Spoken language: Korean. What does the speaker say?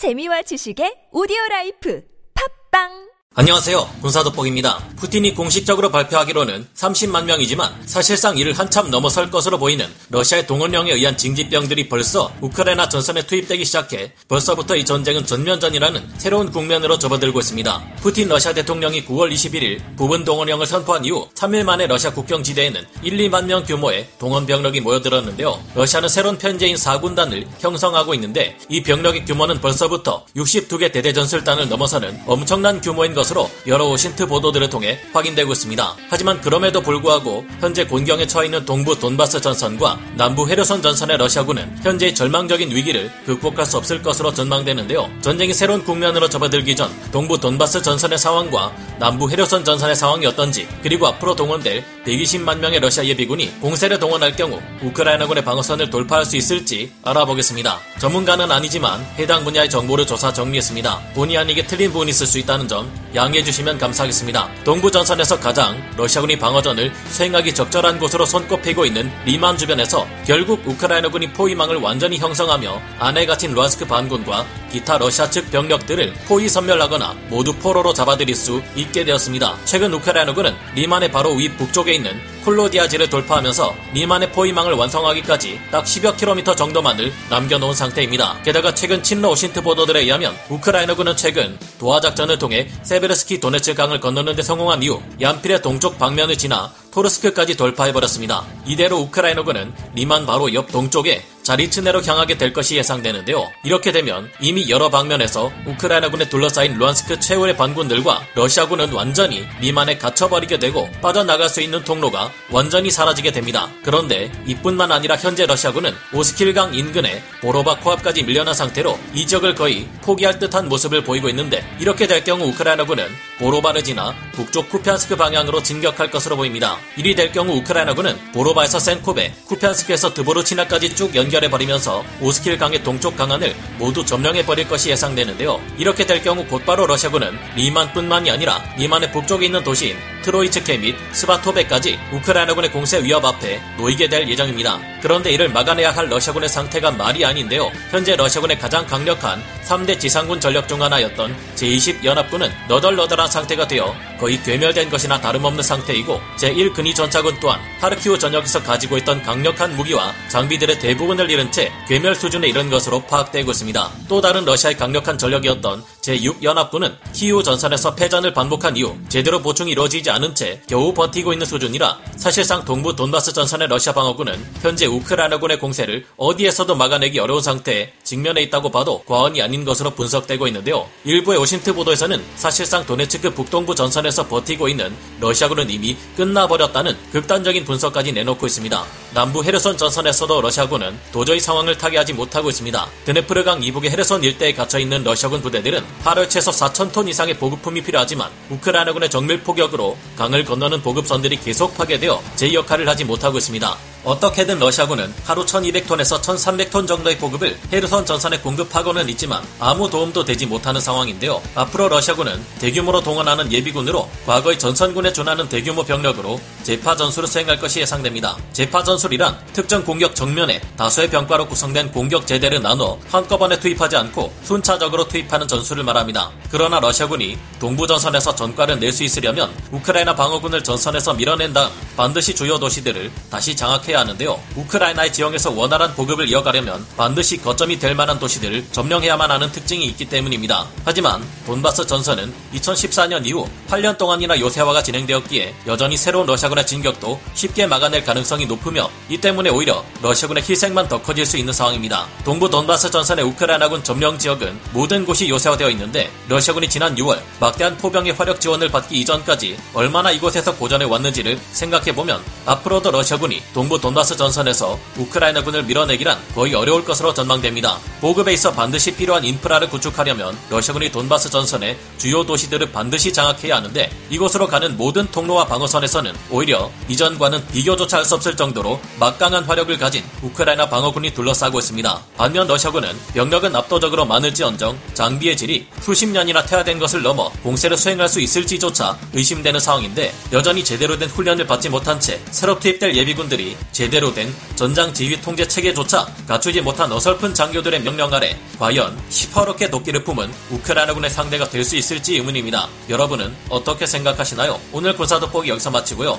재미와 지식의 오디오 라이프. 팟빵 안녕하세요. 군사돋보기입니다. 푸틴이 공식적으로 발표하기로는 30만 명이지만 사실상 이를 한참 넘어설 것으로 보이는 러시아의 동원령에 의한 징집병들이 벌써 우크라이나 전선에 투입되기 시작해 벌써부터 이 전쟁은 전면전이라는 새로운 국면으로 접어들고 있습니다. 푸틴 러시아 대통령이 9월 21일 부분 동원령을 선포한 이후 3일 만에 러시아 국경 지대에는 1, 2만 명 규모의 동원 병력이 모여들었는데요. 러시아는 새로운 편제인 4군단을 형성하고 있는데 이 병력의 규모는 벌써부터 62개 대대전술단을 넘어서는 엄청난 규모인 것으로 여러 OSINT 보도들을 통해 확인되고 있습니다. 하지만 그럼에도 불구하고 현재 곤경에 처해 있는 동부 돈바스 전선과 남부 헤르손 전선의 러시아군은 현재의 절망적인 위기를 극복할 수 없을 것으로 전망되는데요. 전쟁이 새로운 국면으로 접어들기 전 동부 돈바스 전선의 상황과 남부 헤르손 전선의 상황이 어떤지 그리고 앞으로 동원될 120만 명의 러시아 예비군이 공세를 동원할 경우 우크라이나군의 방어선을 돌파할 수 있을지 알아보겠습니다. 전문가는 아니지만 해당 분야의 정보를 조사 정리했습니다. 본의 아니게 틀린 부분이 있을 수 있다는 점 양해해 주시면 감사하겠습니다. 동부 전선에서 가장 러시아군이 방어전을 수행하기 적절한 곳으로 손꼽히고 있는 리만 주변에서 결국 우크라이나군이 포위망을 완전히 형성하며 안에 갇힌 루안스크 반군과 기타 러시아 측 병력들을 포위 섬멸하거나 모두 포로로 잡아들일 수 있게 되었습니다. 최근 우크라이나군은 리만의 바로 위 북쪽에 있는 콜로디아지를 돌파하면서 리만의 포위망을 완성하기까지 딱 10여 킬로미터 정도만을 남겨놓은 상태입니다. 게다가 최근 친러 OSINT 보도들에 의하면 우크라이나군은 최근 도하 작전을 통해 세베르스키 도네츠 강을 건너는 데 성공한 이후 얀필의 동쪽 방면을 지나 토르스크까지 돌파해버렸습니다. 이대로 우크라이나군은 리만 바로 옆 동쪽에 자리츠네로 향하게 될 것이 예상되는데요. 이렇게 되면 이미 여러 방면에서 우크라이나군에 둘러싸인 루안스크 최후의 반군들과 러시아군은 완전히 리만에 갇혀버리게 되고 빠져나갈 수 있는 통로가 완전히 사라지게 됩니다. 그런데 이뿐만 아니라 현재 러시아군은 오스킬강 인근에 보로바 코앞까지 밀려난 상태로 이 지역을 거의 포기할 듯한 모습을 보이고 있는데 이렇게 될 경우 우크라이나군은 보로바를 지나 북쪽 쿠피안스크 방향으로 진격할 것으로 보입니다. 이리 될 경우 우크라이나군은 보로바에서 센코베, 쿠피안스크에서 드보르치나까지 쭉 연결해버리면서 오스킬 강의 동쪽 강안을 모두 점령해버릴 것이 예상되는데요. 이렇게 될 경우 곧바로 러시아군은 리만뿐만이 아니라 리만의 북쪽에 있는 도시인 트로이츠케 및 스바토베까지 우크라이나군의 공세 위협 앞에 놓이게 될 예정입니다. 그런데 이를 막아내야 할 러시아군의 상태가 말이 아닌데요. 현재 러시아군의 가장 강력한 3대 지상군 전력 중 하나였던 제20연합군은 너덜너덜한 상태가 되어 거의 괴멸된 것이나 다름없는 상태이고 제1근위 전차군 또한 하르키우 전역에서 가지고 있던 강력한 무기와 장비들의 대부분을 잃은 채 괴멸 수준에 이른 것으로 파악되고 있습니다. 또 다른 러시아의 강력한 전력이었던 제6연합군은 키우 전선에서 패전을 반복한 이후 제대로 보충이 이루어지지 않은 채 겨우 버티고 있는 수준이라 사실상 동부 돈바스 전선의 러시아 방어군은 현재 우크라이나군의 공세를 어디에서도 막아내기 어려운 상태에 직면해 있다고 봐도 과언이 아닌 것으로 분석되고 있는데요. 일부의 오신트 보도에서는 사실상 도네츠크 북동부 전선에서 버티고 있는 러시아군은 이미 끝나버렸다는 극단적인 분석까지 내놓고 있습니다. 남부 헤르손 전선에서도 러시아군은 도저히 상황을 타개하지 못하고 있습니다. 드네프르강 이북의 헤르손 일대에 갇혀 있는 러시아군 부대들은 하루에 최소 4천톤 이상의 보급품이 필요하지만 우크라이나군의 정밀 포격으로 강을 건너는 보급선들이 계속 파괴되어 제 역할을 하지 못하고 있습니다. 어떻게든 러시아군은 하루 1200톤에서 1300톤 정도의 보급을 헤르선 전선에 공급하고는 있지만 아무 도움도 되지 못하는 상황인데요. 앞으로 러시아군은 대규모로 동원하는 예비군으로 과거의 전선군에 준하는 대규모 병력으로 재파 전술을 수행할 것이 예상됩니다. 재파 전술이란 특정 공격 정면에 다수의 병과로 구성된 공격 제대를 나눠 한꺼번에 투입하지 않고 순차적으로 투입하는 전술을 말합니다. 그러나 러시아군이 동부 전선에서 전과를 낼 수 있으려면 우크라이나 방어군을 전선에서 밀어낸 다음 반드시 주요 도시들을 다시 장악해 해야 하는데요. 우크라이나의 지형에서 원활한 보급을 이어가려면 반드시 거점이 될 만한 도시들을 점령해야만 하는 특징이 있기 때문입니다. 하지만 돈바스 전선은 2014년 이후 8년 동안이나 요새화가 진행되었기에 여전히 새로운 러시아군의 진격도 쉽게 막아낼 가능성이 높으며 이 때문에 오히려 러시아군의 희생만 더 커질 수 있는 상황입니다. 동부 돈바스 전선의 우크라이나군 점령 지역은 모든 곳이 요새화되어 있는데 러시아군이 지난 6월 막대한 포병의 화력 지원을 받기 이전까지 얼마나 이곳에서 고전해 왔는지를 생각해보면 앞으로도 러시아군이 동부 돈바스 전선에서 우크라이나군을 밀어내기란 거의 어려울 것으로 전망됩니다. 보급에 있어 반드시 필요한 인프라를 구축하려면 러시아군이 돈바스 전선의 주요 도시들을 반드시 장악해야 하는데 이곳으로 가는 모든 통로와 방어선에서는 오히려 이전과는 비교조차 할 수 없을 정도로 막강한 화력을 가진 우크라이나 방어군이 둘러싸고 있습니다. 반면 러시아군은 병력은 압도적으로 많을지언정 장비의 질이 수십 년이나 퇴화된 것을 넘어 공세를 수행할 수 있을지조차 의심되는 상황인데 여전히 제대로 된 훈련을 받지 못한 채 새로 투입될 예비군들이 제대로 된 전장 지휘 통제 체계조차 갖추지 못한 어설픈 장교들의 명령 아래 과연 시퍼렇게 도끼를 품은 우크라이나군의 상대가 될 수 있을지 의문입니다. 여러분은 어떻게 생각하시나요? 오늘 군사 돋보기 여기서 마치고요.